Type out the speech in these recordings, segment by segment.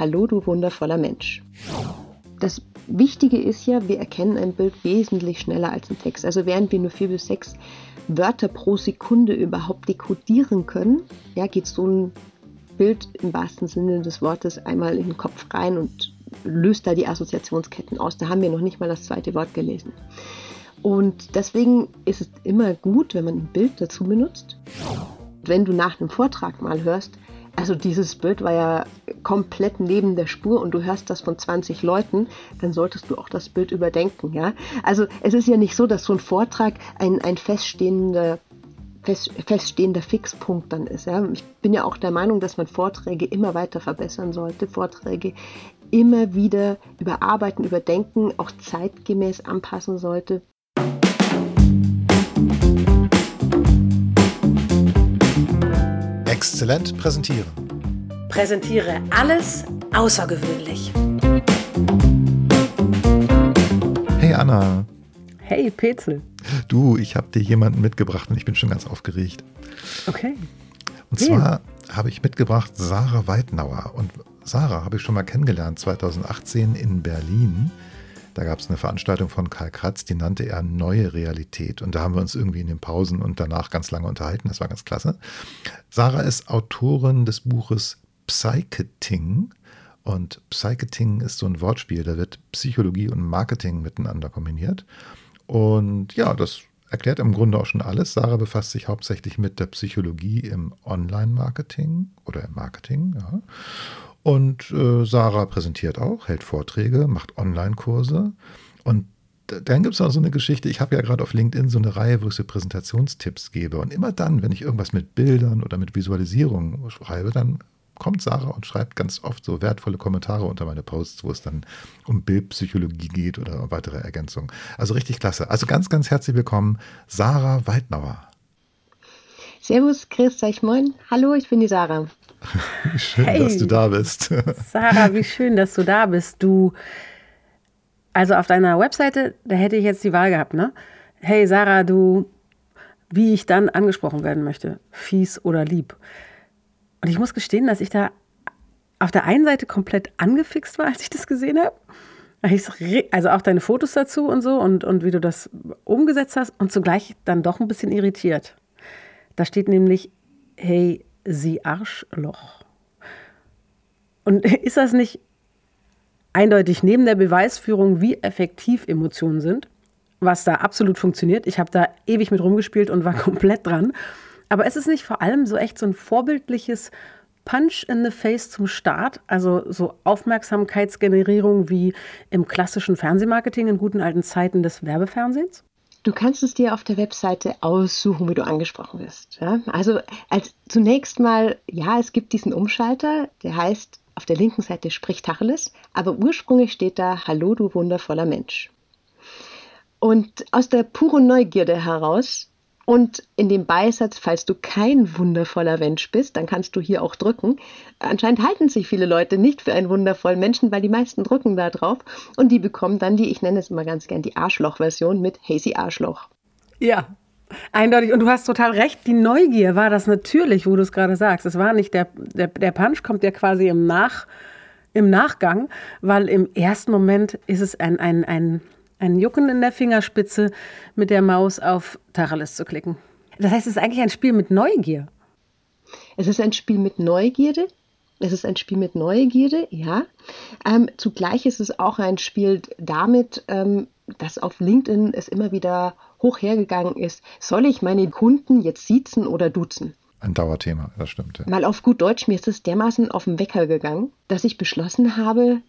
Hallo, du wundervoller Mensch. Das Wichtige ist ja, wir erkennen ein Bild wesentlich schneller als ein Text. Also während wir nur vier bis sechs Wörter pro Sekunde überhaupt dekodieren können, ja, geht so ein Bild im wahrsten Sinne des Wortes einmal in den Kopf rein und löst da die Assoziationsketten aus. Da haben wir noch nicht mal das zweite Wort gelesen. Und deswegen ist es immer gut, wenn man ein Bild dazu benutzt. Wenn du nach einem Vortrag mal hörst, also dieses Bild war ja komplett neben der Spur und du hörst das von 20 Leuten, dann solltest du auch das Bild überdenken, ja. Also es ist ja nicht so, dass so ein Vortrag ein, ein feststehender fest, feststehender Fixpunkt dann ist. Ja. Ich bin ja auch der Meinung, dass man Vorträge immer weiter verbessern sollte, Vorträge immer wieder überarbeiten, überdenken, auch zeitgemäß anpassen sollte. Exzellent präsentieren. Präsentiere alles außergewöhnlich. Hey Anna. Hey Petzel. Du, ich habe dir jemanden mitgebracht und ich bin schon ganz aufgeregt. Okay. Und zwar habe ich mitgebracht Sarah Weidnauer. Und Sarah habe ich schon mal kennengelernt 2018 in Berlin. Da gab es eine Veranstaltung von Karl Kratz, die nannte er Neue Realität. Und da haben wir uns irgendwie in den Pausen und danach ganz lange unterhalten. Das war ganz klasse. Sarah ist Autorin des Buches Psycheting. Und Psycheting ist so ein Wortspiel, da wird Psychologie und Marketing miteinander kombiniert. Und ja, das erklärt im Grunde auch schon alles. Sarah befasst sich hauptsächlich mit der Psychologie im Online-Marketing oder im Marketing. Ja. Und äh, Sarah präsentiert auch, hält Vorträge, macht Online-Kurse. Und dann gibt es auch so eine Geschichte, ich habe ja gerade auf LinkedIn so eine Reihe, wo ich so Präsentationstipps gebe. Und immer dann, wenn ich irgendwas mit Bildern oder mit Visualisierung schreibe, dann kommt Sarah und schreibt ganz oft so wertvolle Kommentare unter meine Posts, wo es dann um Bildpsychologie geht oder weitere Ergänzungen. Also richtig klasse. Also ganz, ganz herzlich willkommen, Sarah Waldnauer. Servus, grüß euch, moin. Hallo, ich bin die Sarah. Schön, hey, dass du da bist. Sarah, wie schön, dass du da bist. Du, also auf deiner Webseite, da hätte ich jetzt die Wahl gehabt, ne? Hey, Sarah, du, wie ich dann angesprochen werden möchte, fies oder lieb. Und ich muss gestehen, dass ich da auf der einen Seite komplett angefixt war, als ich das gesehen habe. Also auch deine Fotos dazu und so und, und wie du das umgesetzt hast und zugleich dann doch ein bisschen irritiert. Da steht nämlich, hey, sie Arschloch. Und ist das nicht eindeutig neben der Beweisführung, wie effektiv Emotionen sind, was da absolut funktioniert? Ich habe da ewig mit rumgespielt und war komplett dran. Aber ist es nicht vor allem so echt so ein vorbildliches Punch in the Face zum Start, also so Aufmerksamkeitsgenerierung wie im klassischen Fernsehmarketing in guten alten Zeiten des Werbefernsehens? Du kannst es dir auf der Webseite aussuchen, wie du angesprochen wirst. Ja? Also als zunächst mal, ja, es gibt diesen Umschalter, der heißt auf der linken Seite Sprich Tacheles, aber ursprünglich steht da Hallo, du wundervoller Mensch. Und aus der puren Neugierde heraus und in dem Beisatz, falls du kein wundervoller Mensch bist, dann kannst du hier auch drücken. Anscheinend halten sich viele Leute nicht für einen wundervollen Menschen, weil die meisten drücken da drauf und die bekommen dann die, ich nenne es immer ganz gern die Arschloch-Version mit Hazy Arschloch. Ja, Eindeutig. Und du hast total recht. Die Neugier war das natürlich, wo du es gerade sagst. Es war nicht der, der, der Punch kommt ja quasi im, Nach, im Nachgang, weil im ersten Moment ist es ein, ein, ein ein Jucken in der Fingerspitze mit der Maus auf Tacheles zu klicken. Das heißt, es ist eigentlich ein Spiel mit Neugier. Es ist ein Spiel mit Neugierde. Es ist ein Spiel mit Neugierde, ja. Ähm, zugleich ist es auch ein Spiel damit, ähm, dass auf LinkedIn es immer wieder hoch hergegangen ist. Soll ich meine Kunden jetzt siezen oder duzen? Ein Dauerthema, das stimmt. Ja. Mal auf gut Deutsch, mir ist es dermaßen auf den Wecker gegangen, dass ich beschlossen habe,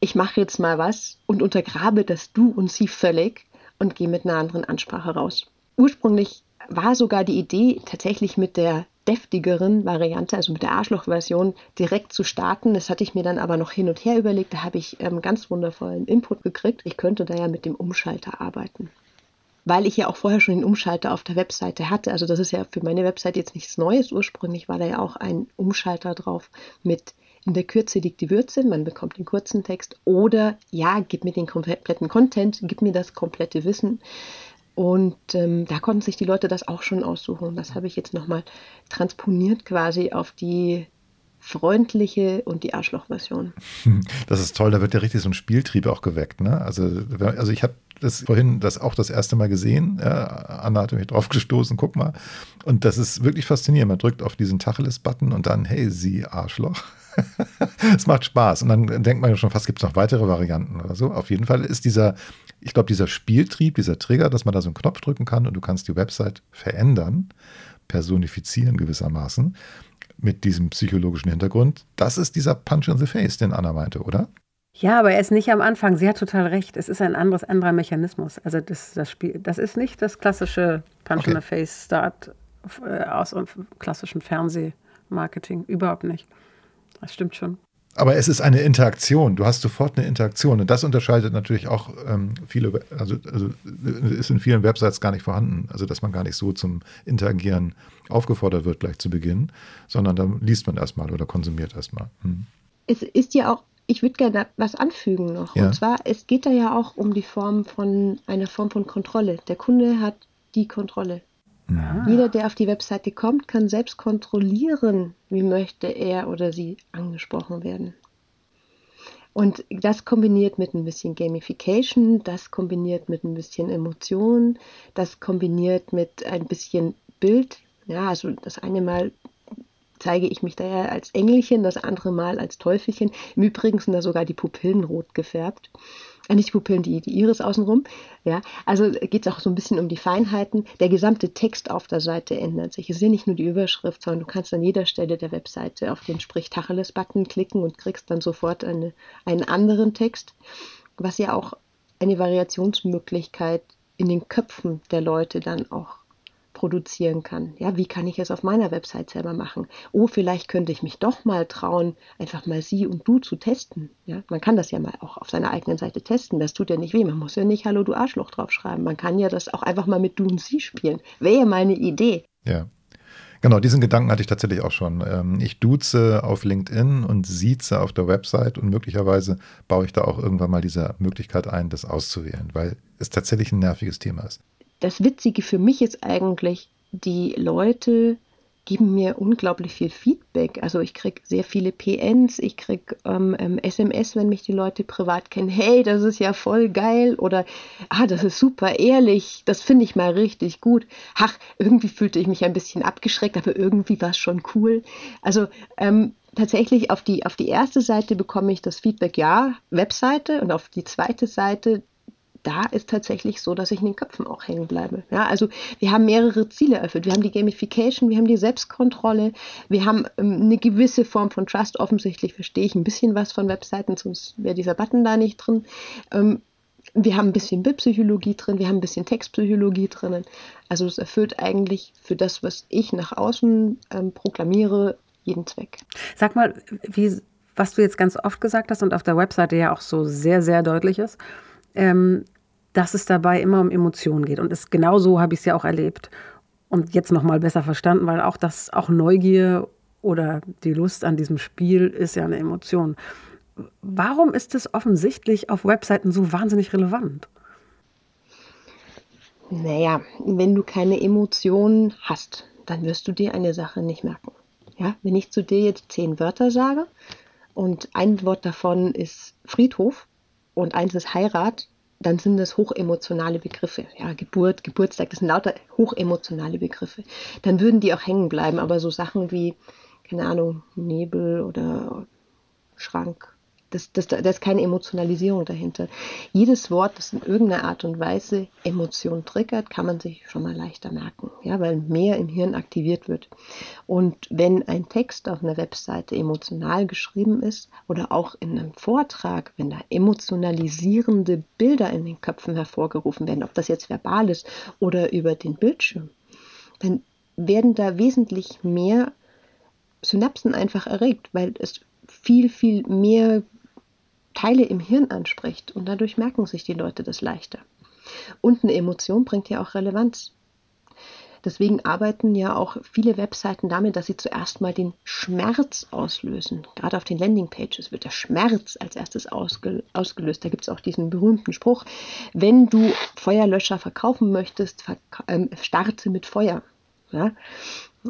ich mache jetzt mal was und untergrabe das Du und Sie völlig und gehe mit einer anderen Ansprache raus. Ursprünglich war sogar die Idee, tatsächlich mit der deftigeren Variante, also mit der Arschloch-Version, direkt zu starten. Das hatte ich mir dann aber noch hin und her überlegt. Da habe ich ähm, ganz wundervollen Input gekriegt. Ich könnte da ja mit dem Umschalter arbeiten. Weil ich ja auch vorher schon den Umschalter auf der Webseite hatte. Also das ist ja für meine Webseite jetzt nichts Neues. Ursprünglich war da ja auch ein Umschalter drauf mit in der Kürze liegt die Würze, man bekommt den kurzen Text oder ja, gib mir den kompletten Content, gib mir das komplette Wissen. Und ähm, da konnten sich die Leute das auch schon aussuchen. Das habe ich jetzt nochmal transponiert quasi auf die freundliche und die Arschloch-Version. Das ist toll, da wird ja richtig so ein Spieltrieb auch geweckt. Ne? Also, also ich habe das vorhin das auch das erste Mal gesehen. Ja, Anna hatte mich drauf gestoßen, guck mal. Und das ist wirklich faszinierend. Man drückt auf diesen Tacheles-Button und dann, hey, sie Arschloch. Es macht Spaß. Und dann denkt man ja schon fast, gibt es noch weitere Varianten oder so. Auf jeden Fall ist dieser, ich glaube, dieser Spieltrieb, dieser Trigger, dass man da so einen Knopf drücken kann und du kannst die Website verändern, personifizieren gewissermaßen mit diesem psychologischen Hintergrund. Das ist dieser Punch in the Face, den Anna meinte, oder? Ja, aber er ist nicht am Anfang. Sie hat total recht. Es ist ein anderes, anderer Mechanismus. Also das, das Spiel, das ist nicht das klassische Punch okay. in the Face Start äh, aus klassischem Fernsehmarketing. Überhaupt nicht. Das stimmt schon. Aber es ist eine Interaktion. Du hast sofort eine Interaktion. Und das unterscheidet natürlich auch ähm, viele, also, also ist in vielen Websites gar nicht vorhanden. Also, dass man gar nicht so zum Interagieren aufgefordert wird gleich zu Beginn, sondern da liest man erstmal oder konsumiert erstmal. Hm. Es ist ja auch, ich würde gerne was anfügen noch. Ja. Und zwar, es geht da ja auch um die Form von einer Form von Kontrolle. Der Kunde hat die Kontrolle. Jeder, der auf die Webseite kommt, kann selbst kontrollieren, wie möchte er oder sie angesprochen werden. Und das kombiniert mit ein bisschen Gamification, das kombiniert mit ein bisschen Emotion, das kombiniert mit ein bisschen Bild. Ja, also das eine Mal zeige ich mich da ja als Engelchen, das andere Mal als Teufelchen. Im Übrigen sind da sogar die Pupillen rot gefärbt. Nicht die Pupillen, die, die Iris außenrum. Ja, also geht es auch so ein bisschen um die Feinheiten. Der gesamte Text auf der Seite ändert sich. Es ist ja nicht nur die Überschrift, sondern du kannst an jeder Stelle der Webseite auf den Sprich Tacheles-Button klicken und kriegst dann sofort eine, einen anderen Text, was ja auch eine Variationsmöglichkeit in den Köpfen der Leute dann auch produzieren kann. Ja, wie kann ich es auf meiner Website selber machen? Oh, vielleicht könnte ich mich doch mal trauen, einfach mal sie und du zu testen. Ja, man kann das ja mal auch auf seiner eigenen Seite testen. Das tut ja nicht weh. Man muss ja nicht Hallo, du Arschloch draufschreiben. Man kann ja das auch einfach mal mit du und sie spielen. Wäre ja meine Idee. Ja. Genau, diesen Gedanken hatte ich tatsächlich auch schon. Ähm, ich duze auf LinkedIn und sieze auf der Website und möglicherweise baue ich da auch irgendwann mal diese Möglichkeit ein, das auszuwählen, weil es tatsächlich ein nerviges Thema ist das Witzige für mich ist eigentlich, die Leute geben mir unglaublich viel Feedback. Also ich kriege sehr viele PNs, ich kriege ähm, ähm, SMS, wenn mich die Leute privat kennen. Hey, das ist ja voll geil oder ah, das ist super ehrlich, das finde ich mal richtig gut. Ach, irgendwie fühlte ich mich ein bisschen abgeschreckt, aber irgendwie war es schon cool. Also ähm, tatsächlich auf die, auf die erste Seite bekomme ich das Feedback, ja, Webseite und auf die zweite Seite da ist tatsächlich so, dass ich in den Köpfen auch hängen bleibe. Ja, also wir haben mehrere Ziele erfüllt. Wir haben die Gamification, wir haben die Selbstkontrolle, wir haben ähm, eine gewisse Form von Trust. Offensichtlich verstehe ich ein bisschen was von Webseiten, sonst wäre dieser Button da nicht drin. Ähm, wir haben ein bisschen Bildpsychologie drin, wir haben ein bisschen Textpsychologie drinnen. Also es erfüllt eigentlich für das, was ich nach außen ähm, proklamiere, jeden Zweck. Sag mal, wie, was du jetzt ganz oft gesagt hast und auf der Webseite ja auch so sehr, sehr deutlich ist, ähm, dass es dabei immer um Emotionen geht. Und es, genau so habe ich es ja auch erlebt. Und jetzt nochmal besser verstanden, weil auch das, auch Neugier oder die Lust an diesem Spiel ist ja eine Emotion. Warum ist es offensichtlich auf Webseiten so wahnsinnig relevant? Naja, wenn du keine Emotionen hast, dann wirst du dir eine Sache nicht merken. Ja, wenn ich zu dir jetzt zehn Wörter sage und ein Wort davon ist Friedhof, und eins ist Heirat, dann sind das hochemotionale Begriffe. Ja, Geburt, Geburtstag, das sind lauter hochemotionale Begriffe. Dann würden die auch hängen bleiben, aber so Sachen wie, keine Ahnung, Nebel oder Schrank das, das, da ist keine Emotionalisierung dahinter. Jedes Wort, das in irgendeiner Art und Weise Emotion triggert, kann man sich schon mal leichter merken, ja, weil mehr im Hirn aktiviert wird. Und wenn ein Text auf einer Webseite emotional geschrieben ist oder auch in einem Vortrag, wenn da emotionalisierende Bilder in den Köpfen hervorgerufen werden, ob das jetzt verbal ist oder über den Bildschirm, dann werden da wesentlich mehr Synapsen einfach erregt, weil es viel, viel mehr Teile im Hirn anspricht und dadurch merken sich die Leute das leichter. Und eine Emotion bringt ja auch Relevanz. Deswegen arbeiten ja auch viele Webseiten damit, dass sie zuerst mal den Schmerz auslösen. Gerade auf den Landingpages wird der Schmerz als erstes ausgelöst. Da gibt es auch diesen berühmten Spruch, wenn du Feuerlöscher verkaufen möchtest, verka äh, starte mit Feuer. Ja?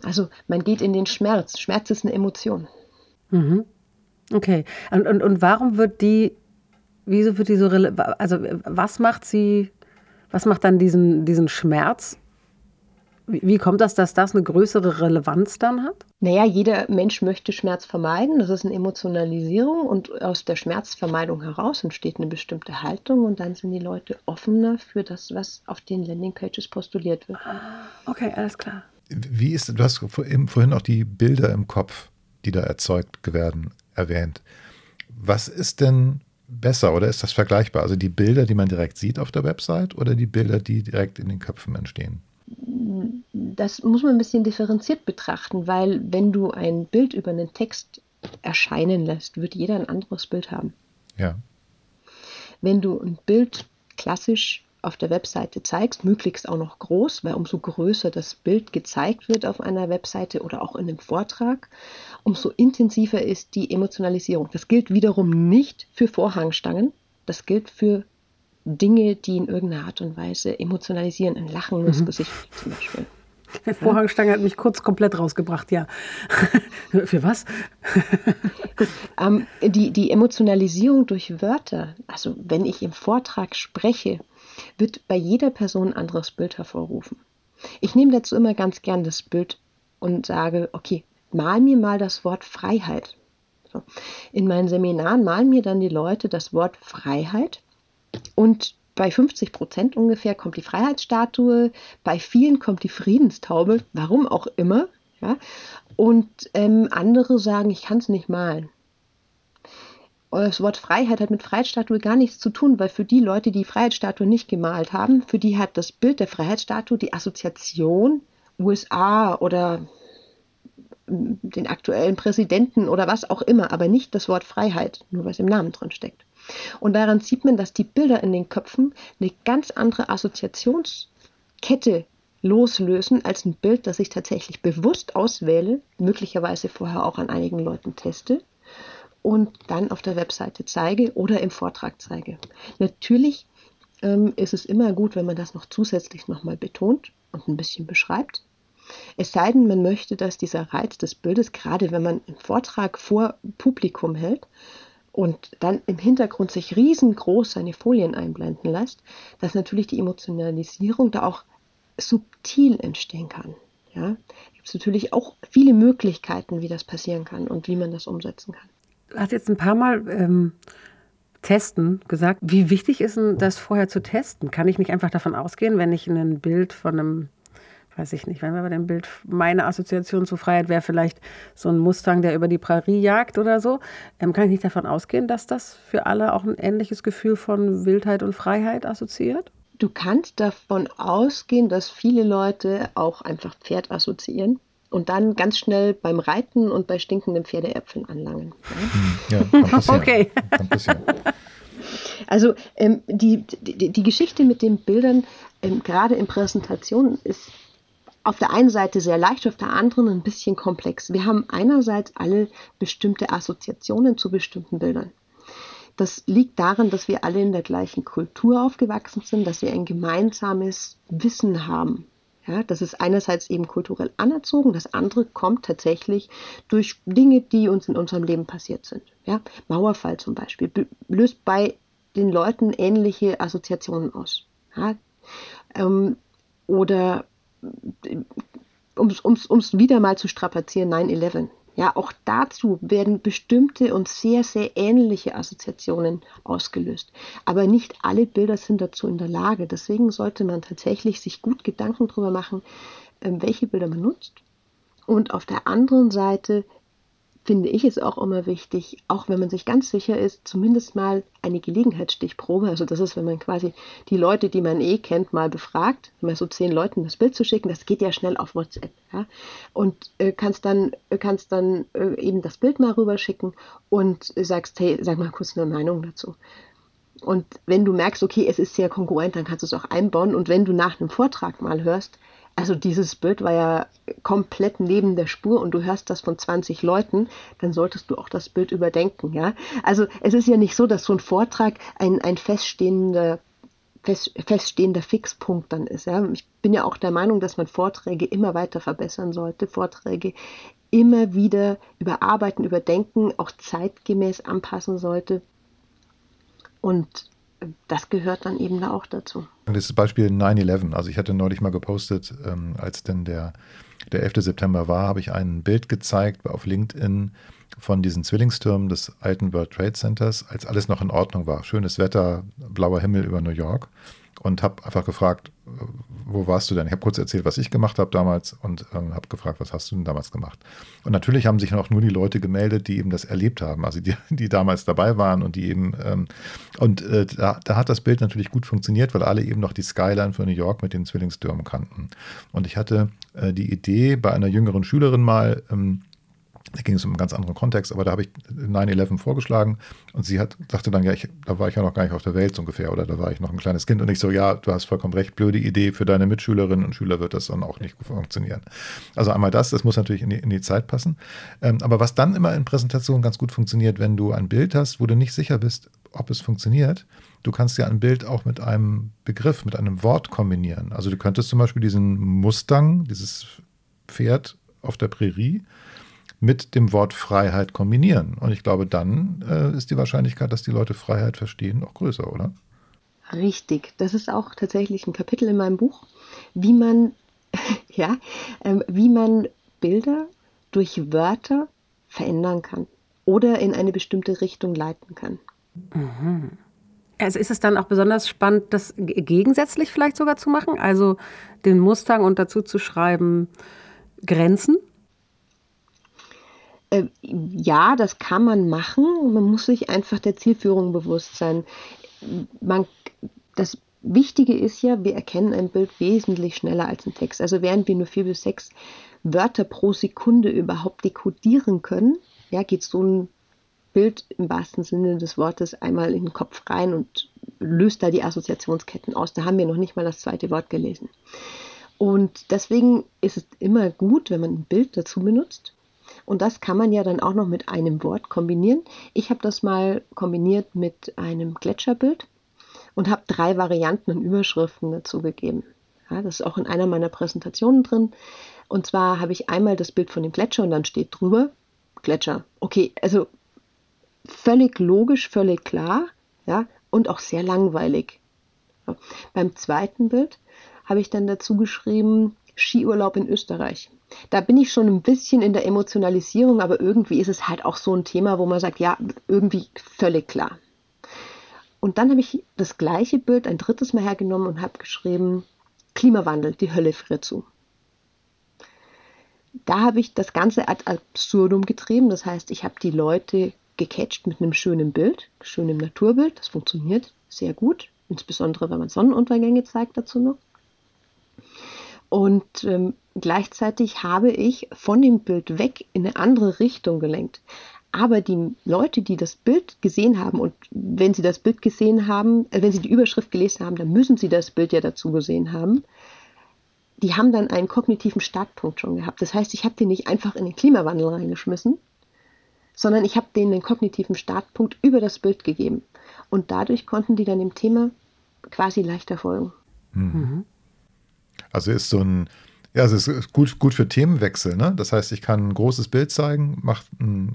Also man geht in den Schmerz. Schmerz ist eine Emotion. Mhm. Okay. Und, und, und warum wird die, wieso wird die so, also was macht sie, was macht dann diesen, diesen Schmerz wie kommt das, dass das eine größere Relevanz dann hat? Naja, jeder Mensch möchte Schmerz vermeiden. Das ist eine Emotionalisierung und aus der Schmerzvermeidung heraus entsteht eine bestimmte Haltung und dann sind die Leute offener für das, was auf den Landingpages postuliert wird. Ah, okay, alles klar. Wie ist, du hast vorhin auch die Bilder im Kopf, die da erzeugt werden, erwähnt. Was ist denn besser oder ist das vergleichbar? Also die Bilder, die man direkt sieht auf der Website oder die Bilder, die direkt in den Köpfen entstehen? das muss man ein bisschen differenziert betrachten, weil wenn du ein Bild über einen Text erscheinen lässt, wird jeder ein anderes Bild haben. Ja. Wenn du ein Bild klassisch auf der Webseite zeigst, möglichst auch noch groß, weil umso größer das Bild gezeigt wird auf einer Webseite oder auch in einem Vortrag, umso intensiver ist die Emotionalisierung. Das gilt wiederum nicht für Vorhangstangen, das gilt für Dinge, die in irgendeiner Art und Weise emotionalisieren, ein Lachen ins mhm. Gesicht zum Beispiel. Der Vorhangstange hat mich kurz komplett rausgebracht, ja. Für was? ähm, die, die Emotionalisierung durch Wörter, also wenn ich im Vortrag spreche, wird bei jeder Person ein anderes Bild hervorrufen. Ich nehme dazu immer ganz gern das Bild und sage, okay, mal mir mal das Wort Freiheit. So. In meinen Seminaren malen mir dann die Leute das Wort Freiheit und bei 50 Prozent ungefähr kommt die Freiheitsstatue, bei vielen kommt die Friedenstaube, warum auch immer. Ja? Und ähm, andere sagen, ich kann es nicht malen. Das Wort Freiheit hat mit Freiheitsstatue gar nichts zu tun, weil für die Leute, die die Freiheitsstatue nicht gemalt haben, für die hat das Bild der Freiheitsstatue die Assoziation USA oder hm, den aktuellen Präsidenten oder was auch immer, aber nicht das Wort Freiheit, nur weil es im Namen drin steckt. Und daran sieht man, dass die Bilder in den Köpfen eine ganz andere Assoziationskette loslösen als ein Bild, das ich tatsächlich bewusst auswähle, möglicherweise vorher auch an einigen Leuten teste und dann auf der Webseite zeige oder im Vortrag zeige. Natürlich ähm, ist es immer gut, wenn man das noch zusätzlich nochmal betont und ein bisschen beschreibt. Es sei denn, man möchte, dass dieser Reiz des Bildes, gerade wenn man einen Vortrag vor Publikum hält, und dann im Hintergrund sich riesengroß seine Folien einblenden lässt, dass natürlich die Emotionalisierung da auch subtil entstehen kann. Ja, gibt es natürlich auch viele Möglichkeiten, wie das passieren kann und wie man das umsetzen kann. Du hast jetzt ein paar Mal ähm, testen gesagt. Wie wichtig ist denn das vorher zu testen? Kann ich nicht einfach davon ausgehen, wenn ich ein Bild von einem weiß ich nicht, wenn wir bei dem Bild, meine Assoziation zu Freiheit wäre vielleicht so ein Mustang, der über die Prärie jagt oder so. Ähm, kann ich nicht davon ausgehen, dass das für alle auch ein ähnliches Gefühl von Wildheit und Freiheit assoziiert? Du kannst davon ausgehen, dass viele Leute auch einfach Pferd assoziieren und dann ganz schnell beim Reiten und bei stinkenden Pferdeäpfeln anlangen. Ja, ja okay. Also ähm, die, die, die Geschichte mit den Bildern, ähm, gerade in Präsentationen, ist auf der einen Seite sehr leicht, auf der anderen ein bisschen komplex. Wir haben einerseits alle bestimmte Assoziationen zu bestimmten Bildern. Das liegt daran, dass wir alle in der gleichen Kultur aufgewachsen sind, dass wir ein gemeinsames Wissen haben. Ja, das ist einerseits eben kulturell anerzogen, das andere kommt tatsächlich durch Dinge, die uns in unserem Leben passiert sind. Ja, Mauerfall zum Beispiel löst bei den Leuten ähnliche Assoziationen aus. Ja, ähm, oder um es wieder mal zu strapazieren, 9-11. Ja, auch dazu werden bestimmte und sehr, sehr ähnliche Assoziationen ausgelöst. Aber nicht alle Bilder sind dazu in der Lage. Deswegen sollte man tatsächlich sich gut Gedanken darüber machen, ähm, welche Bilder man nutzt. Und auf der anderen Seite finde ich es auch immer wichtig, auch wenn man sich ganz sicher ist, zumindest mal eine Gelegenheitsstichprobe, also das ist, wenn man quasi die Leute, die man eh kennt, mal befragt, mal so zehn Leuten das Bild zu schicken, das geht ja schnell auf WhatsApp, ja, und äh, kannst dann, äh, kannst dann äh, eben das Bild mal rüberschicken und sagst, hey, sag mal kurz eine Meinung dazu. Und wenn du merkst, okay, es ist sehr konkurrent, dann kannst du es auch einbauen. Und wenn du nach einem Vortrag mal hörst, also dieses Bild war ja komplett neben der Spur und du hörst das von 20 Leuten, dann solltest du auch das Bild überdenken, ja. Also es ist ja nicht so, dass so ein Vortrag ein, ein feststehender fest, feststehender Fixpunkt dann ist. Ja. Ich bin ja auch der Meinung, dass man Vorträge immer weiter verbessern sollte, Vorträge immer wieder überarbeiten, überdenken, auch zeitgemäß anpassen sollte. Und das gehört dann eben da auch dazu. Das Beispiel 9-11. Also ich hatte neulich mal gepostet, ähm, als denn der, der 11. September war, habe ich ein Bild gezeigt auf LinkedIn von diesen Zwillingstürmen des alten World Trade Centers, als alles noch in Ordnung war. Schönes Wetter, blauer Himmel über New York und habe einfach gefragt, wo warst du denn? Ich habe kurz erzählt, was ich gemacht habe damals und ähm, habe gefragt, was hast du denn damals gemacht? Und natürlich haben sich auch nur die Leute gemeldet, die eben das erlebt haben, also die, die damals dabei waren und die eben, ähm, und äh, da, da, hat das Bild natürlich gut funktioniert, weil alle eben noch die Skyline von New York mit den Zwillingstürmen kannten. Und ich hatte äh, die Idee bei einer jüngeren Schülerin mal, ähm, da ging es um einen ganz anderen Kontext, aber da habe ich 9-11 vorgeschlagen und sie hat, dachte dann, ja, ich, da war ich ja noch gar nicht auf der Welt so ungefähr oder da war ich noch ein kleines Kind und ich so, ja, du hast vollkommen recht, blöde Idee, für deine Mitschülerinnen und Schüler wird das dann auch nicht funktionieren. Also einmal das, das muss natürlich in die, in die Zeit passen. Ähm, aber was dann immer in Präsentationen ganz gut funktioniert, wenn du ein Bild hast, wo du nicht sicher bist, ob es funktioniert, du kannst ja ein Bild auch mit einem Begriff, mit einem Wort kombinieren. Also du könntest zum Beispiel diesen Mustang, dieses Pferd auf der Prärie, mit dem Wort Freiheit kombinieren. Und ich glaube, dann äh, ist die Wahrscheinlichkeit, dass die Leute Freiheit verstehen, auch größer, oder? Richtig. Das ist auch tatsächlich ein Kapitel in meinem Buch, wie man, ja, ähm, wie man Bilder durch Wörter verändern kann oder in eine bestimmte Richtung leiten kann. Mhm. Also ist es dann auch besonders spannend, das gegensätzlich vielleicht sogar zu machen? Also den Mustang und dazu zu schreiben Grenzen? Äh, ja, das kann man machen. Man muss sich einfach der Zielführung bewusst sein. Man, das Wichtige ist ja, wir erkennen ein Bild wesentlich schneller als ein Text. Also während wir nur vier bis sechs Wörter pro Sekunde überhaupt dekodieren können, ja, geht so ein Bild im wahrsten Sinne des Wortes einmal in den Kopf rein und löst da die Assoziationsketten aus. Da haben wir noch nicht mal das zweite Wort gelesen. Und deswegen ist es immer gut, wenn man ein Bild dazu benutzt, und das kann man ja dann auch noch mit einem Wort kombinieren. Ich habe das mal kombiniert mit einem Gletscherbild und habe drei Varianten und Überschriften dazu gegeben. Ja, das ist auch in einer meiner Präsentationen drin. Und zwar habe ich einmal das Bild von dem Gletscher und dann steht drüber Gletscher. Okay, also völlig logisch, völlig klar, ja, und auch sehr langweilig. Ja. Beim zweiten Bild habe ich dann dazu geschrieben Skiurlaub in Österreich. Da bin ich schon ein bisschen in der Emotionalisierung, aber irgendwie ist es halt auch so ein Thema, wo man sagt, ja, irgendwie völlig klar. Und dann habe ich das gleiche Bild ein drittes Mal hergenommen und habe geschrieben, Klimawandel, die Hölle friert zu. Da habe ich das Ganze ad absurdum getrieben, das heißt, ich habe die Leute gecatcht mit einem schönen Bild, schönem Naturbild, das funktioniert sehr gut, insbesondere wenn man Sonnenuntergänge zeigt dazu noch. Und ähm, gleichzeitig habe ich von dem Bild weg in eine andere Richtung gelenkt. Aber die Leute, die das Bild gesehen haben, und wenn sie das Bild gesehen haben, äh, wenn sie die Überschrift gelesen haben, dann müssen sie das Bild ja dazu gesehen haben, die haben dann einen kognitiven Startpunkt schon gehabt. Das heißt, ich habe den nicht einfach in den Klimawandel reingeschmissen, sondern ich habe denen einen kognitiven Startpunkt über das Bild gegeben. Und dadurch konnten die dann dem Thema quasi leichter folgen. Mhm. Also ist so ein, ja, es ist gut, gut für Themenwechsel. Ne? Das heißt, ich kann ein großes Bild zeigen, mache einen,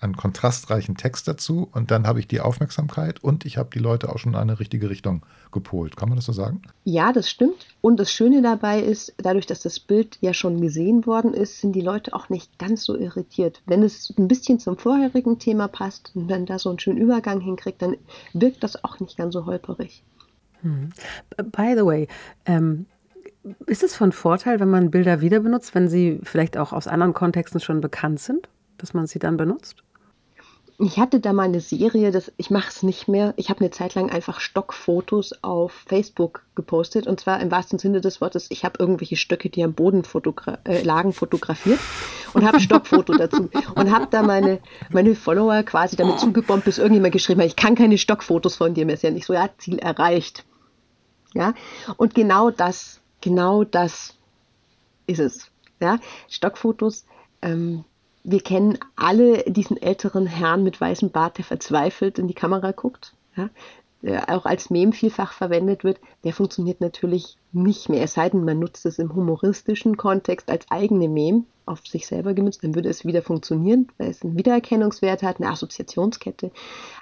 einen kontrastreichen Text dazu und dann habe ich die Aufmerksamkeit und ich habe die Leute auch schon in eine richtige Richtung gepolt. Kann man das so sagen? Ja, das stimmt. Und das Schöne dabei ist, dadurch, dass das Bild ja schon gesehen worden ist, sind die Leute auch nicht ganz so irritiert. Wenn es ein bisschen zum vorherigen Thema passt und dann da so einen schönen Übergang hinkriegt, dann wirkt das auch nicht ganz so holperig. Hm. By the way, ähm, ist es von Vorteil, wenn man Bilder wieder benutzt, wenn sie vielleicht auch aus anderen Kontexten schon bekannt sind, dass man sie dann benutzt? Ich hatte da mal eine Serie, das, ich mache es nicht mehr. Ich habe eine Zeit lang einfach Stockfotos auf Facebook gepostet und zwar im wahrsten Sinne des Wortes. Ich habe irgendwelche Stöcke, die am Boden fotogra äh, lagen, fotografiert und habe Stockfoto dazu und habe da meine, meine Follower quasi damit zugebombt, bis irgendjemand geschrieben hat, ich kann keine Stockfotos von dir mehr sehen. Ich so, ja, Ziel erreicht. Ja, und genau das genau das ist es. Ja? Stockfotos, ähm, wir kennen alle diesen älteren Herrn mit weißem Bart, der verzweifelt in die Kamera guckt. Ja? der auch als Meme vielfach verwendet wird, der funktioniert natürlich nicht mehr. Es sei denn, man nutzt es im humoristischen Kontext als eigene Meme auf sich selber gemünzt, dann würde es wieder funktionieren, weil es einen Wiedererkennungswert hat, eine Assoziationskette.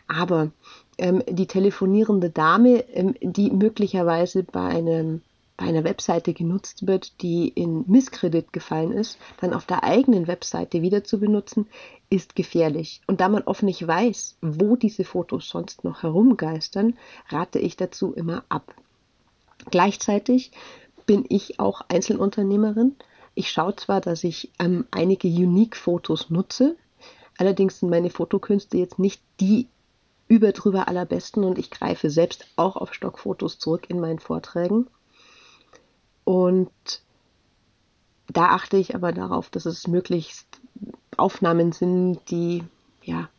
Aber ähm, die telefonierende Dame, ähm, die möglicherweise bei einem bei einer Webseite genutzt wird, die in Misskredit gefallen ist, dann auf der eigenen Webseite wieder zu benutzen, ist gefährlich. Und da man oft nicht weiß, wo diese Fotos sonst noch herumgeistern, rate ich dazu immer ab. Gleichzeitig bin ich auch Einzelunternehmerin. Ich schaue zwar, dass ich ähm, einige Unique-Fotos nutze, allerdings sind meine Fotokünste jetzt nicht die überdrüber allerbesten und ich greife selbst auch auf Stockfotos zurück in meinen Vorträgen. Und da achte ich aber darauf, dass es möglichst Aufnahmen sind, die ja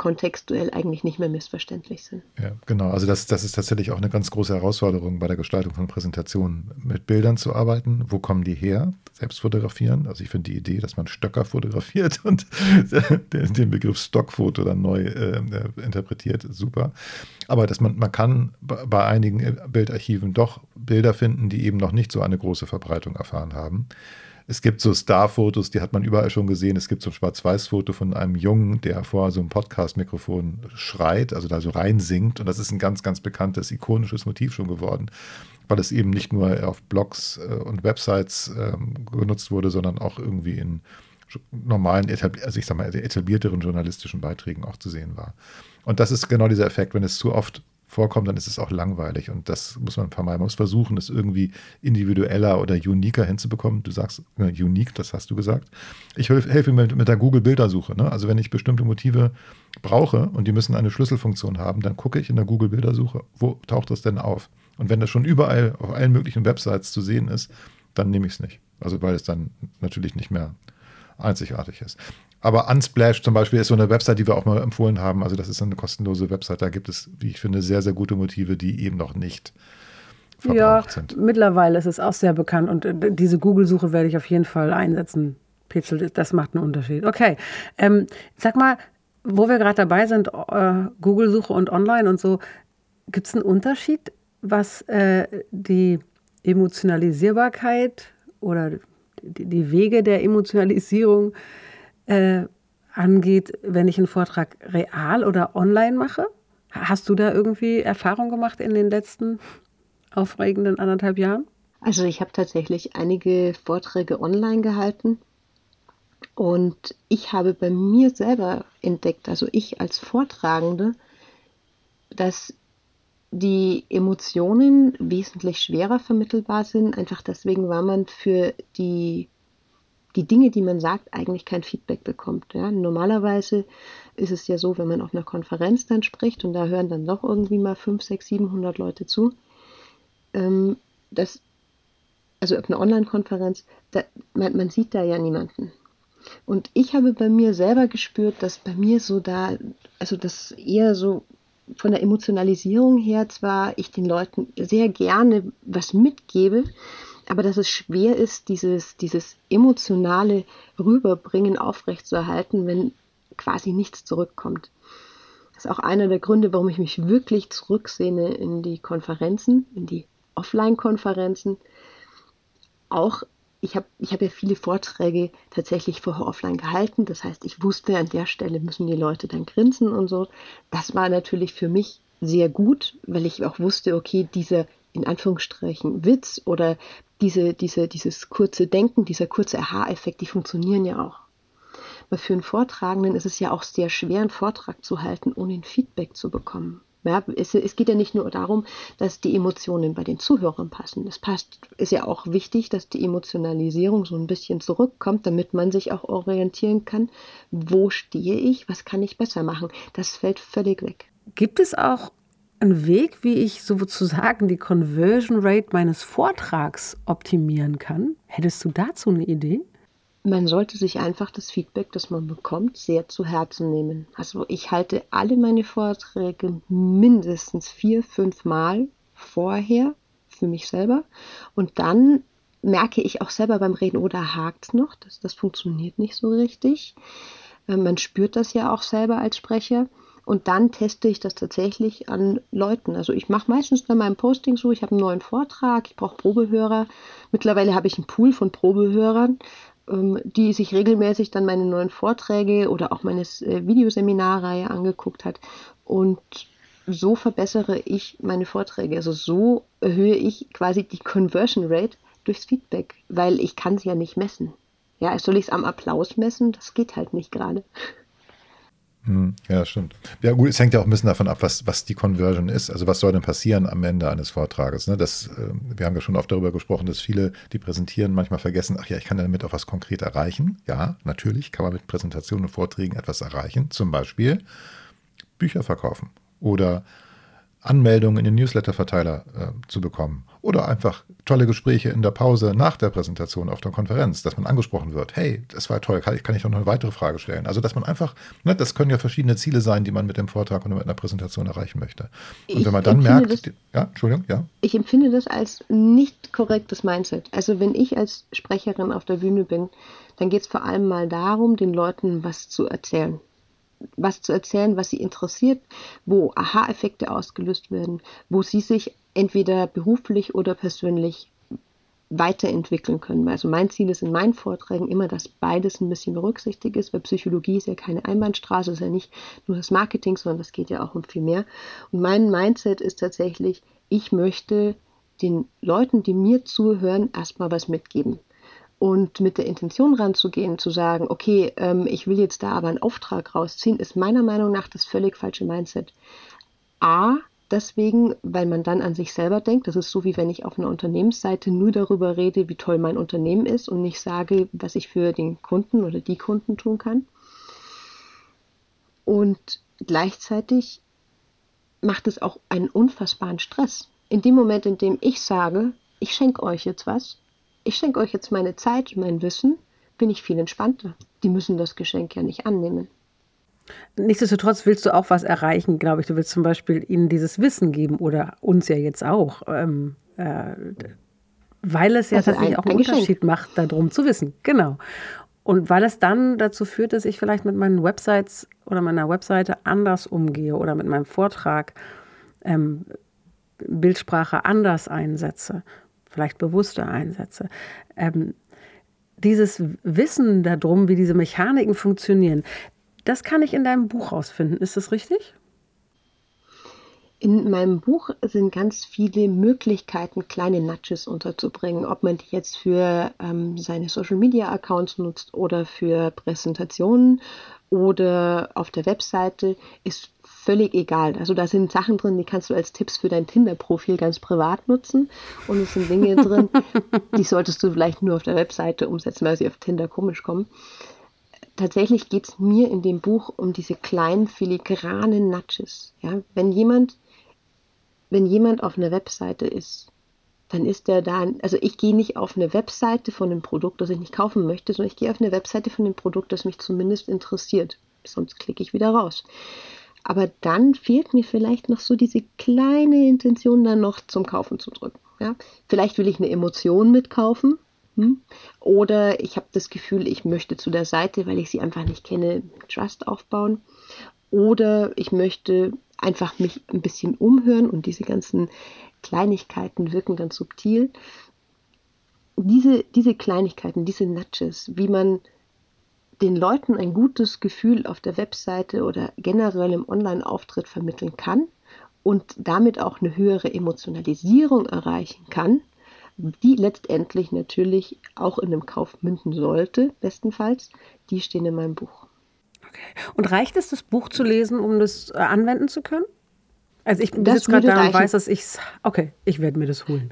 kontextuell eigentlich nicht mehr missverständlich sind. Ja, genau. Also das, das ist tatsächlich auch eine ganz große Herausforderung bei der Gestaltung von Präsentationen, mit Bildern zu arbeiten. Wo kommen die her? Selbst fotografieren. Also ich finde die Idee, dass man Stöcker fotografiert und den Begriff Stockfoto dann neu äh, interpretiert, super. Aber dass man, man kann bei einigen Bildarchiven doch Bilder finden, die eben noch nicht so eine große Verbreitung erfahren haben. Es gibt so Star-Fotos, die hat man überall schon gesehen. Es gibt so ein Schwarz-Weiß-Foto von einem Jungen, der vor so einem Podcast-Mikrofon schreit, also da so reinsingt. Und das ist ein ganz, ganz bekanntes, ikonisches Motiv schon geworden, weil es eben nicht nur auf Blogs äh, und Websites ähm, genutzt wurde, sondern auch irgendwie in normalen, also ich sag mal, etablierteren journalistischen Beiträgen auch zu sehen war. Und das ist genau dieser Effekt, wenn es zu oft vorkommt, dann ist es auch langweilig. Und das muss man vermeiden. Man muss versuchen, es irgendwie individueller oder uniker hinzubekommen. Du sagst äh, unique, das hast du gesagt. Ich helfe mir mit, mit der Google-Bildersuche. Ne? Also wenn ich bestimmte Motive brauche und die müssen eine Schlüsselfunktion haben, dann gucke ich in der Google-Bildersuche, wo taucht das denn auf? Und wenn das schon überall auf allen möglichen Websites zu sehen ist, dann nehme ich es nicht. Also weil es dann natürlich nicht mehr einzigartig ist. Aber Unsplash zum Beispiel ist so eine Website, die wir auch mal empfohlen haben. Also das ist eine kostenlose Website. Da gibt es, wie ich finde, sehr, sehr gute Motive, die eben noch nicht verbraucht ja, sind. Mittlerweile ist es auch sehr bekannt und äh, diese Google-Suche werde ich auf jeden Fall einsetzen. Pitzel, das macht einen Unterschied. Okay, ähm, sag mal, wo wir gerade dabei sind, äh, Google-Suche und Online und so, gibt es einen Unterschied, was äh, die Emotionalisierbarkeit oder die, die Wege der Emotionalisierung äh, angeht, wenn ich einen Vortrag real oder online mache? Hast du da irgendwie Erfahrung gemacht in den letzten aufregenden anderthalb Jahren? Also ich habe tatsächlich einige Vorträge online gehalten und ich habe bei mir selber entdeckt, also ich als Vortragende, dass die Emotionen wesentlich schwerer vermittelbar sind, einfach deswegen, weil man für die die Dinge, die man sagt, eigentlich kein Feedback bekommt. Ja? Normalerweise ist es ja so, wenn man auf einer Konferenz dann spricht und da hören dann doch irgendwie mal 5, 6, 700 Leute zu, ähm, das, also auf einer Online-Konferenz, man, man sieht da ja niemanden. Und ich habe bei mir selber gespürt, dass bei mir so da, also das eher so von der Emotionalisierung her zwar ich den Leuten sehr gerne was mitgebe, aber dass es schwer ist, dieses, dieses emotionale Rüberbringen aufrechtzuerhalten, wenn quasi nichts zurückkommt. Das ist auch einer der Gründe, warum ich mich wirklich zurücksehne in die Konferenzen, in die Offline-Konferenzen. Auch ich habe ich hab ja viele Vorträge tatsächlich vorher offline gehalten. Das heißt, ich wusste, an der Stelle müssen die Leute dann grinsen und so. Das war natürlich für mich sehr gut, weil ich auch wusste, okay, dieser in Anführungsstrichen Witz oder diese, diese, dieses kurze Denken, dieser kurze Aha-Effekt, die funktionieren ja auch. Aber für einen Vortragenden ist es ja auch sehr schwer, einen Vortrag zu halten, ohne ein Feedback zu bekommen. Ja, es, es, geht ja nicht nur darum, dass die Emotionen bei den Zuhörern passen. Es passt, ist ja auch wichtig, dass die Emotionalisierung so ein bisschen zurückkommt, damit man sich auch orientieren kann. Wo stehe ich? Was kann ich besser machen? Das fällt völlig weg. Gibt es auch einen Weg, wie ich sozusagen die Conversion Rate meines Vortrags optimieren kann? Hättest du dazu eine Idee? Man sollte sich einfach das Feedback, das man bekommt, sehr zu Herzen nehmen. Also ich halte alle meine Vorträge mindestens vier, fünf Mal vorher für mich selber und dann merke ich auch selber beim Reden, oder oh, hakt noch, das, das funktioniert nicht so richtig. Äh, man spürt das ja auch selber als Sprecher. Und dann teste ich das tatsächlich an Leuten. Also ich mache meistens bei meinem Posting so, ich habe einen neuen Vortrag, ich brauche Probehörer. Mittlerweile habe ich einen Pool von Probehörern, ähm, die sich regelmäßig dann meine neuen Vorträge oder auch meine äh, Videoseminarreihe angeguckt hat. Und so verbessere ich meine Vorträge. Also so erhöhe ich quasi die Conversion Rate durchs Feedback, weil ich kann es ja nicht messen. Ja, soll ich es am Applaus messen? Das geht halt nicht gerade. Hm, ja, stimmt. Ja, gut, es hängt ja auch ein bisschen davon ab, was, was die Conversion ist. Also, was soll denn passieren am Ende eines Vortrages? Ne? Das, äh, wir haben ja schon oft darüber gesprochen, dass viele, die präsentieren, manchmal vergessen, ach ja, ich kann damit auch was konkret erreichen. Ja, natürlich kann man mit Präsentationen und Vorträgen etwas erreichen. Zum Beispiel Bücher verkaufen oder Anmeldungen in den Newsletter-Verteiler äh, zu bekommen. Oder einfach tolle Gespräche in der Pause nach der Präsentation auf der Konferenz, dass man angesprochen wird. Hey, das war toll, kann ich, kann ich noch eine weitere Frage stellen? Also, dass man einfach, ne, das können ja verschiedene Ziele sein, die man mit dem Vortrag oder mit einer Präsentation erreichen möchte. Und ich wenn man dann merkt, das, ja, Entschuldigung, ja. Ich empfinde das als nicht korrektes Mindset. Also, wenn ich als Sprecherin auf der Bühne bin, dann geht es vor allem mal darum, den Leuten was zu erzählen was zu erzählen, was sie interessiert, wo Aha-Effekte ausgelöst werden, wo sie sich entweder beruflich oder persönlich weiterentwickeln können. Also mein Ziel ist in meinen Vorträgen immer, dass beides ein bisschen berücksichtigt ist, weil Psychologie ist ja keine Einbahnstraße, ist ja nicht nur das Marketing, sondern das geht ja auch um viel mehr. Und mein Mindset ist tatsächlich, ich möchte den Leuten, die mir zuhören, erstmal was mitgeben und mit der Intention ranzugehen, zu sagen, okay, ähm, ich will jetzt da aber einen Auftrag rausziehen, ist meiner Meinung nach das völlig falsche Mindset. A, deswegen, weil man dann an sich selber denkt, das ist so wie wenn ich auf einer Unternehmensseite nur darüber rede, wie toll mein Unternehmen ist und nicht sage, was ich für den Kunden oder die Kunden tun kann. Und gleichzeitig macht es auch einen unfassbaren Stress. In dem Moment, in dem ich sage, ich schenke euch jetzt was, ich schenke euch jetzt meine Zeit und mein Wissen, bin ich viel entspannter. Die müssen das Geschenk ja nicht annehmen. Nichtsdestotrotz willst du auch was erreichen, glaube ich. Du willst zum Beispiel ihnen dieses Wissen geben oder uns ja jetzt auch, ähm, äh, weil es ja also tatsächlich ein, auch einen Unterschied Geschenk. macht, darum zu wissen. Genau. Und weil es dann dazu führt, dass ich vielleicht mit meinen Websites oder meiner Webseite anders umgehe oder mit meinem Vortrag ähm, Bildsprache anders einsetze vielleicht bewusster einsetze. Ähm, dieses Wissen darum, wie diese Mechaniken funktionieren, das kann ich in deinem Buch rausfinden. Ist das richtig? In meinem Buch sind ganz viele Möglichkeiten, kleine Nudges unterzubringen. Ob man die jetzt für ähm, seine Social-Media-Accounts nutzt oder für Präsentationen oder auf der Webseite, ist völlig egal. Also da sind Sachen drin, die kannst du als Tipps für dein Tinder-Profil ganz privat nutzen. Und es sind Dinge drin, die solltest du vielleicht nur auf der Webseite umsetzen, weil sie auf Tinder komisch kommen. Tatsächlich geht es mir in dem Buch um diese kleinen filigranen Nudges. Ja? Wenn jemand, wenn jemand auf einer Webseite ist, dann ist der da, also ich gehe nicht auf eine Webseite von einem Produkt, das ich nicht kaufen möchte, sondern ich gehe auf eine Webseite von einem Produkt, das mich zumindest interessiert. Sonst klicke ich wieder raus. Aber dann fehlt mir vielleicht noch so diese kleine Intention, dann noch zum Kaufen zu drücken. Ja? Vielleicht will ich eine Emotion mitkaufen. Hm? Oder ich habe das Gefühl, ich möchte zu der Seite, weil ich sie einfach nicht kenne, Trust aufbauen. Oder ich möchte einfach mich ein bisschen umhören und diese ganzen Kleinigkeiten wirken ganz subtil. Diese, diese Kleinigkeiten, diese Nudges, wie man den Leuten ein gutes Gefühl auf der Webseite oder generell im Online-Auftritt vermitteln kann und damit auch eine höhere Emotionalisierung erreichen kann, die letztendlich natürlich auch in einem Kauf münden sollte, bestenfalls, die stehen in meinem Buch. Okay. Und reicht es, das Buch zu lesen, um das äh, anwenden zu können? Also ich bin jetzt gerade da und weiß, dass ich okay, ich werde mir das holen.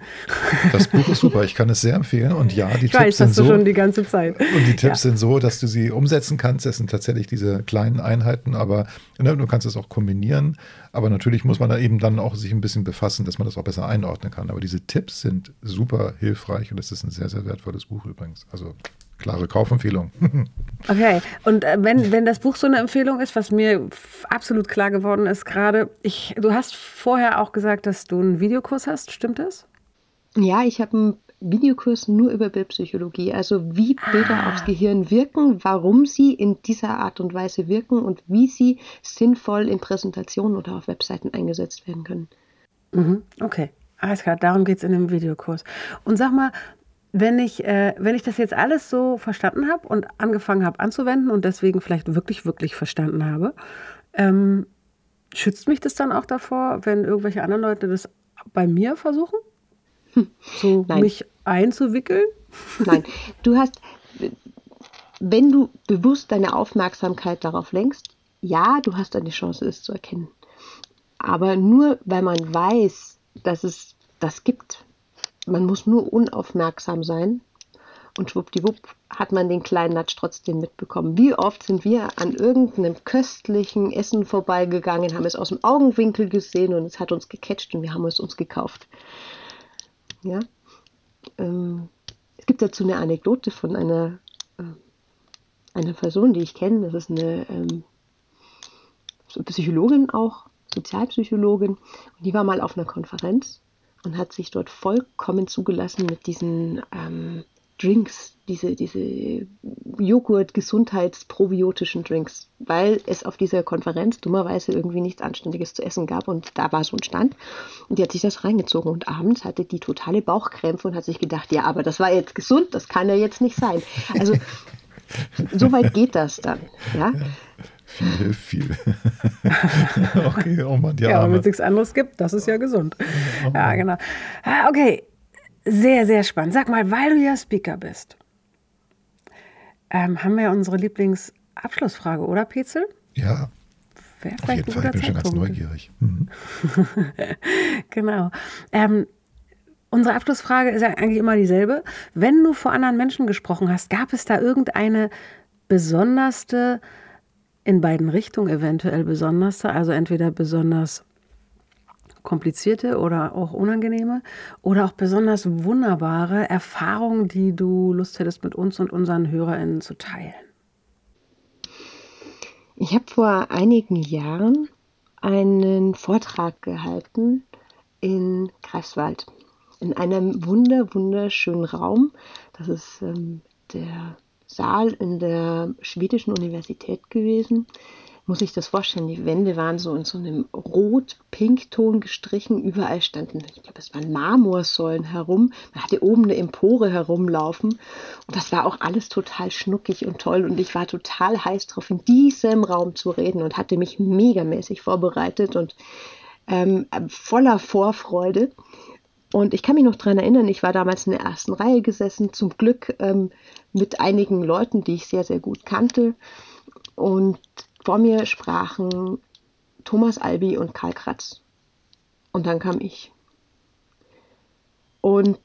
Das Buch ist super, ich kann es sehr empfehlen und ja, die ich Tipps weiß, sind so schon die ganze Zeit. Und die Tipps ja. sind so, dass du sie umsetzen kannst. Das sind tatsächlich diese kleinen Einheiten, aber ne, du kannst es auch kombinieren. Aber natürlich muss man da eben dann auch sich ein bisschen befassen, dass man das auch besser einordnen kann. Aber diese Tipps sind super hilfreich und es ist ein sehr, sehr wertvolles Buch übrigens. Also klare Kaufempfehlung. okay, und äh, wenn, wenn das Buch so eine Empfehlung ist, was mir absolut klar geworden ist gerade, ich, du hast vorher auch gesagt, dass du einen Videokurs hast, stimmt das? Ja, ich habe einen Videokurs nur über Bildpsychologie, also wie Bilder ah. aufs Gehirn wirken, warum sie in dieser Art und Weise wirken und wie sie sinnvoll in Präsentationen oder auf Webseiten eingesetzt werden können. Mhm, okay, alles klar, darum geht es in dem Videokurs. Und sag mal, wenn ich, äh, wenn ich das jetzt alles so verstanden habe und angefangen habe anzuwenden und deswegen vielleicht wirklich, wirklich verstanden habe, ähm, schützt mich das dann auch davor, wenn irgendwelche anderen Leute das bei mir versuchen? So Nein. mich einzuwickeln? Nein, du hast, wenn du bewusst deine Aufmerksamkeit darauf lenkst, ja, du hast eine Chance, es zu erkennen. Aber nur weil man weiß, dass es das gibt, man muss nur unaufmerksam sein und schwuppdiwupp hat man den kleinen Natsch trotzdem mitbekommen. Wie oft sind wir an irgendeinem köstlichen Essen vorbeigegangen, haben es aus dem Augenwinkel gesehen und es hat uns gecatcht und wir haben es uns gekauft. Ja? Ähm, es gibt dazu eine Anekdote von einer, äh, einer Person, die ich kenne. Das ist eine ähm, Psychologin auch, Sozialpsychologin. Und die war mal auf einer Konferenz und hat sich dort vollkommen zugelassen mit diesen ähm, Drinks, diese, diese Joghurt-Gesundheitsprobiotischen Drinks, weil es auf dieser Konferenz dummerweise irgendwie nichts Anständiges zu essen gab und da war so ein Stand und die hat sich das reingezogen und abends hatte die totale Bauchkrämpfe und hat sich gedacht, ja, aber das war jetzt gesund, das kann ja jetzt nicht sein. Also so weit geht das dann, ja. Viel hilft viel. okay, oh Mann, ja. Ja, wenn es nichts anderes gibt, das ist ja gesund. Oh ja, genau. Ah, okay, sehr, sehr spannend. Sag mal, weil du ja Speaker bist, ähm, haben wir ja unsere Lieblingsabschlussfrage, oder Petzel? Ja. Wäre Auf jeden Fall, ich bin schon ganz neugierig. Mhm. genau. Ähm, unsere Abschlussfrage ist ja eigentlich immer dieselbe. Wenn du vor anderen Menschen gesprochen hast, gab es da irgendeine besonderste, in beiden Richtungen eventuell besonderste, also entweder besonders komplizierte oder auch unangenehme oder auch besonders wunderbare Erfahrungen, die du Lust hättest, mit uns und unseren HörerInnen zu teilen? Ich habe vor einigen Jahren einen Vortrag gehalten in Greifswald, in einem wunder, wunderschönen Raum. Das ist ähm, der Saal in der schwedischen Universität gewesen muss ich das vorstellen. Die Wände waren so in so einem rot-pink-Ton gestrichen. Überall standen, ich glaube, es waren Marmorsäulen herum. Man hatte oben eine Empore herumlaufen. Und das war auch alles total schnuckig und toll. Und ich war total heiß drauf, in diesem Raum zu reden und hatte mich megamäßig vorbereitet und ähm, voller Vorfreude. Und ich kann mich noch daran erinnern, ich war damals in der ersten Reihe gesessen, zum Glück ähm, mit einigen Leuten, die ich sehr, sehr gut kannte. Und vor mir sprachen Thomas Albi und Karl Kratz. Und dann kam ich. Und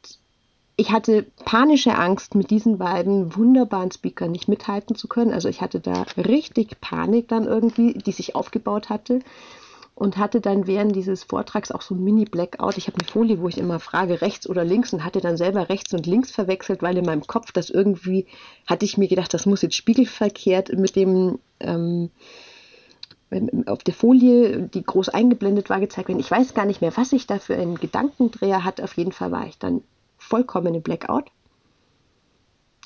ich hatte panische Angst, mit diesen beiden wunderbaren Speakern nicht mithalten zu können. Also ich hatte da richtig Panik dann irgendwie, die sich aufgebaut hatte und hatte dann während dieses Vortrags auch so ein Mini-Blackout. Ich habe eine Folie, wo ich immer frage, rechts oder links und hatte dann selber rechts und links verwechselt, weil in meinem Kopf das irgendwie, hatte ich mir gedacht, das muss jetzt spiegelverkehrt mit dem ähm, auf der Folie, die groß eingeblendet war, gezeigt werden. Ich weiß gar nicht mehr, was ich da für einen Gedankendreher hatte. Auf jeden Fall war ich dann vollkommen im Blackout.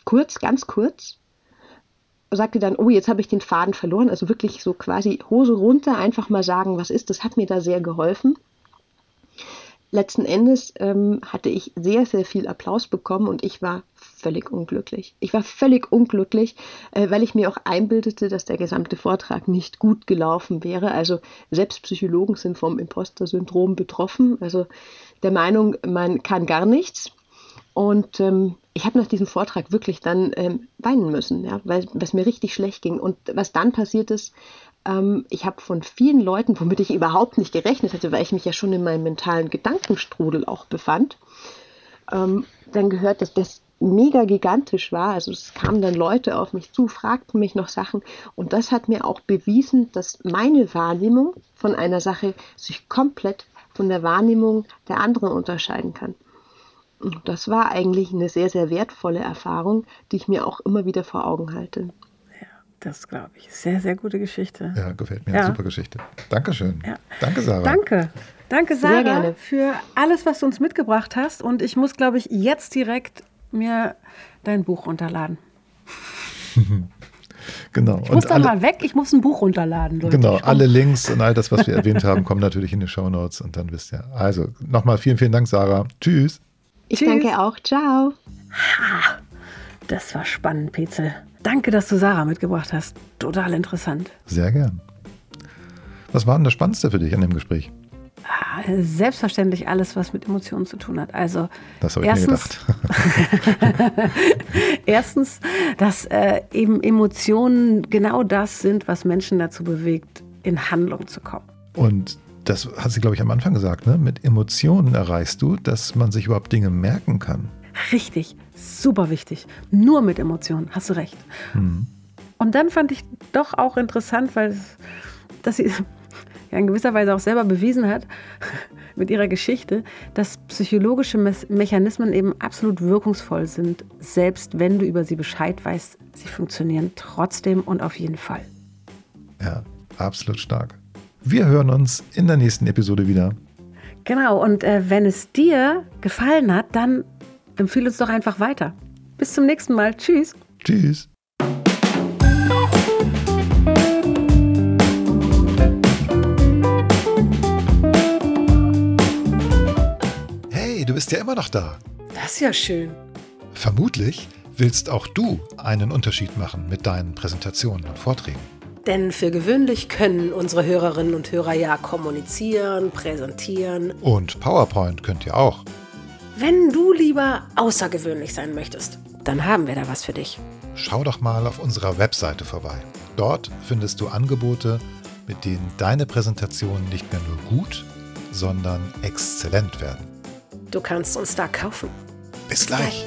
Kurz, ganz kurz sagte dann, oh, jetzt habe ich den Faden verloren. Also wirklich so quasi Hose runter, einfach mal sagen, was ist. Das hat mir da sehr geholfen. Letzten Endes ähm, hatte ich sehr, sehr viel Applaus bekommen und ich war völlig unglücklich. Ich war völlig unglücklich, äh, weil ich mir auch einbildete, dass der gesamte Vortrag nicht gut gelaufen wäre. Also selbst Psychologen sind vom Imposter-Syndrom betroffen. Also der Meinung, man kann gar nichts. Und ähm, ich habe nach diesem Vortrag wirklich dann ähm, weinen müssen, ja, weil es mir richtig schlecht ging. Und was dann passiert ist, ähm, ich habe von vielen Leuten, womit ich überhaupt nicht gerechnet hätte, weil ich mich ja schon in meinem mentalen Gedankenstrudel auch befand, ähm, dann gehört, dass das mega gigantisch war. Also es kamen dann Leute auf mich zu, fragten mich noch Sachen und das hat mir auch bewiesen, dass meine Wahrnehmung von einer Sache sich komplett von der Wahrnehmung der anderen unterscheiden kann. Das war eigentlich eine sehr, sehr wertvolle Erfahrung, die ich mir auch immer wieder vor Augen halte. Ja, das glaube ich. Sehr, sehr gute Geschichte. Ja, gefällt mir. Ja. Super Geschichte. Dankeschön. Ja. Danke, Sarah. Danke. Danke, Sehr Sarah, gerne. für alles, was du uns mitgebracht hast. Und ich muss, glaube ich, jetzt direkt mir dein Buch runterladen. Genau. Ich muss Und dann alle, mal weg, ich muss ein Buch runterladen, Leute. genau, alle Links und all das, was wir erwähnt haben, kommen natürlich in die Shownotes und dann wisst ihr. Also nochmal vielen, vielen Dank, Sarah. Tschüss. Ich Tschüss. danke auch. Ciao. Das war spannend, Petzel. Danke, dass du Sarah mitgebracht hast. Total interessant. Sehr gern. Was war denn das Spannendste für dich an dem Gespräch? Ah, Selbstverständlich alles, was mit Emotionen zu tun hat. Also Das habe ich mir erstens, gedacht. erstens, dass äh, eben Emotionen genau das sind, was Menschen dazu bewegt, in Handlung zu kommen. Und das hat sie, glaube ich, am Anfang gesagt, ne? Mit Emotionen erreichst du, dass man sich überhaupt Dinge merken kann. Richtig, super wichtig. Nur mit Emotionen, hast du recht. Und dann fand ich doch auch interessant, weil dass sie ja in gewisser Weise auch selber bewiesen hat mit ihrer Geschichte, dass psychologische Mes- Mechanismen eben absolut wirkungsvoll sind, selbst wenn du über sie Bescheid weißt. Sie funktionieren trotzdem und auf jeden Fall. Ja, absolut stark. Wir hören uns in der nächsten Episode wieder. Genau, und äh, wenn es dir gefallen hat, dann empfehle uns doch einfach weiter. Bis zum nächsten Mal. Tschüss. Tschüss. Hey, du bist ja immer noch da. Das ist ja schön. Vermutlich willst auch du einen Unterschied machen mit deinen Präsentationen und Vorträgen. Denn für gewöhnlich können unsere Hörerinnen und Hörer ja kommunizieren, präsentieren. Und PowerPoint könnt ihr auch. Wenn du lieber außergewöhnlich sein möchtest, dann haben wir da was für dich. Schau doch mal auf unserer Webseite vorbei. Dort findest du Angebote, mit denen deine Präsentationen nicht mehr nur gut, sondern exzellent werden. Du kannst uns da kaufen. Bis gleich.